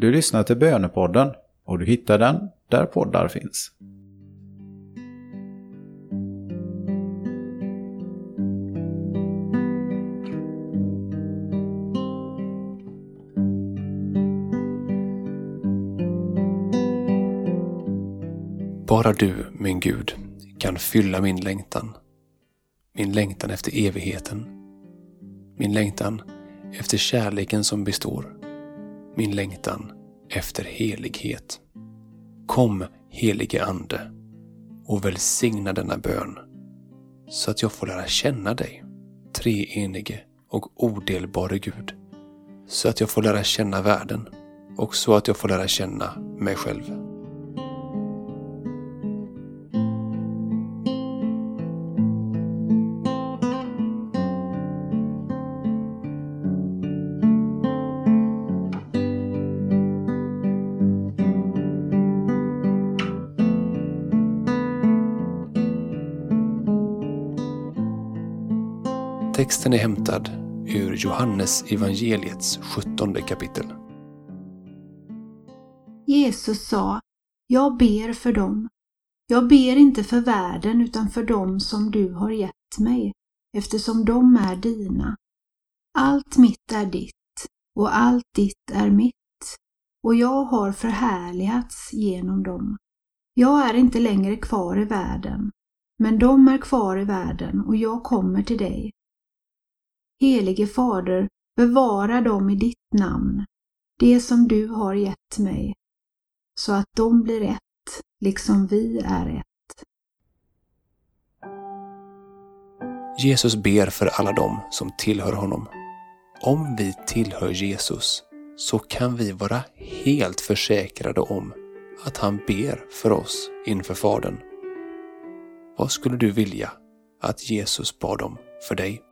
Du lyssnar till Bönepodden och du hittar den där poddar finns. Bara du, min Gud, kan fylla min längtan. Min längtan efter evigheten. Min längtan efter kärleken som består. Min längtan efter helighet. Kom, helige Ande, och välsigna denna bön så att jag får lära känna dig, treenige och odelbare Gud. Så att jag får lära känna världen och så att jag får lära känna mig själv. Texten är hämtad ur Johannes evangeliets sjuttonde kapitel. Jesus sa, jag ber för dem. Jag ber inte för världen utan för dem som du har gett mig, eftersom de är dina. Allt mitt är ditt och allt ditt är mitt och jag har förhärligats genom dem. Jag är inte längre kvar i världen, men de är kvar i världen och jag kommer till dig. Helige Fader, bevara dem i ditt namn, det som du har gett mig, så att de blir ett, liksom vi är ett. Jesus ber för alla dem som tillhör honom. Om vi tillhör Jesus så kan vi vara helt försäkrade om att han ber för oss inför Fadern. Vad skulle du vilja att Jesus bad om för dig?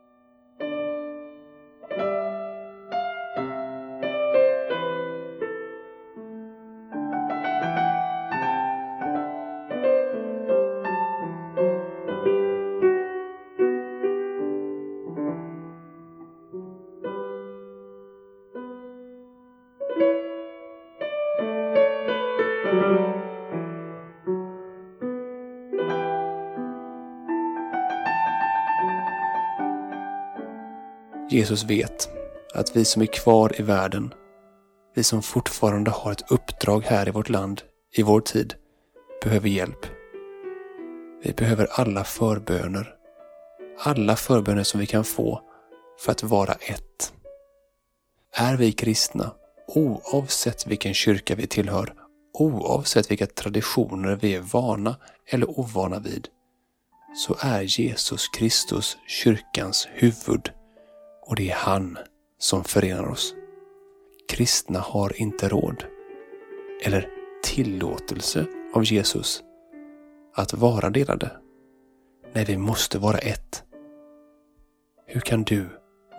Jesus vet att vi som är kvar i världen, vi som fortfarande har ett uppdrag här i vårt land, i vår tid, behöver hjälp. Vi behöver alla förböner. Alla förböner som vi kan få för att vara ett. Är vi kristna, oavsett vilken kyrka vi tillhör, oavsett vilka traditioner vi är vana eller ovana vid, så är Jesus Kristus kyrkans huvud och det är han som förenar oss. Kristna har inte råd eller tillåtelse av Jesus att vara delade. Nej, vi måste vara ett. Hur kan du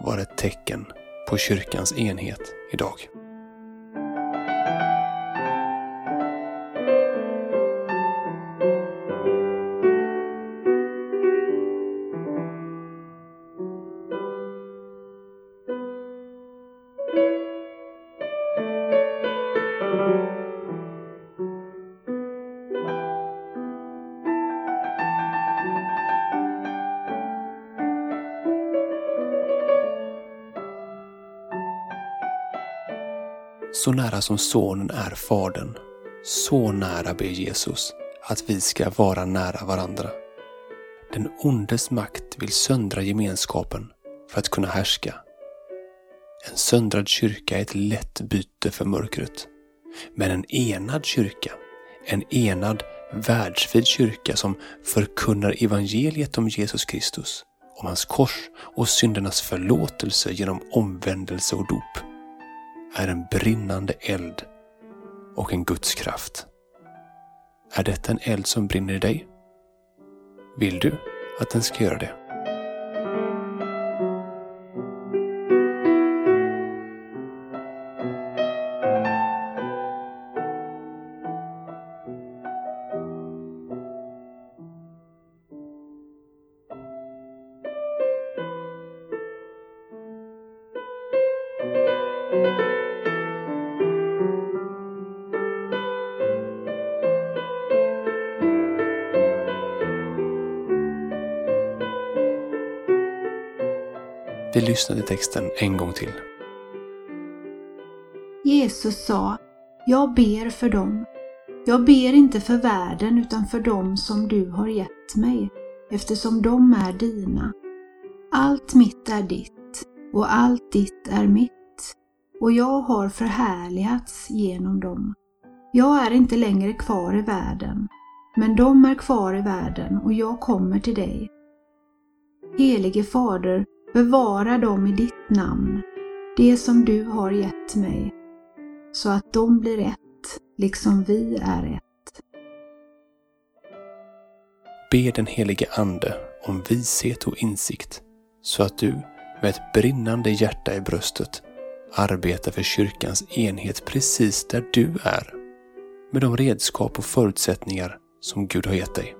vara ett tecken på kyrkans enhet idag? Så nära som Sonen är Fadern, så nära ber Jesus att vi ska vara nära varandra. Den ondes makt vill söndra gemenskapen för att kunna härska. En söndrad kyrka är ett lätt byte för mörkret. Men en enad kyrka, en enad världsvid kyrka som förkunnar evangeliet om Jesus Kristus, om hans kors och syndernas förlåtelse genom omvändelse och dop är en brinnande eld och en Guds kraft. Är detta en eld som brinner i dig? Vill du att den ska göra det? Vi lyssnar till texten en gång till. Jesus sa, jag ber för dem. Jag ber inte för världen utan för dem som du har gett mig, eftersom de är dina. Allt mitt är ditt och allt ditt är mitt och jag har förhärligats genom dem. Jag är inte längre kvar i världen, men de är kvar i världen och jag kommer till dig. Helige Fader, bevara dem i ditt namn, det som du har gett mig, så att de blir ett, liksom vi är ett. Be den helige Ande om vishet och insikt, så att du med ett brinnande hjärta i bröstet arbetar för kyrkans enhet precis där du är, med de redskap och förutsättningar som Gud har gett dig.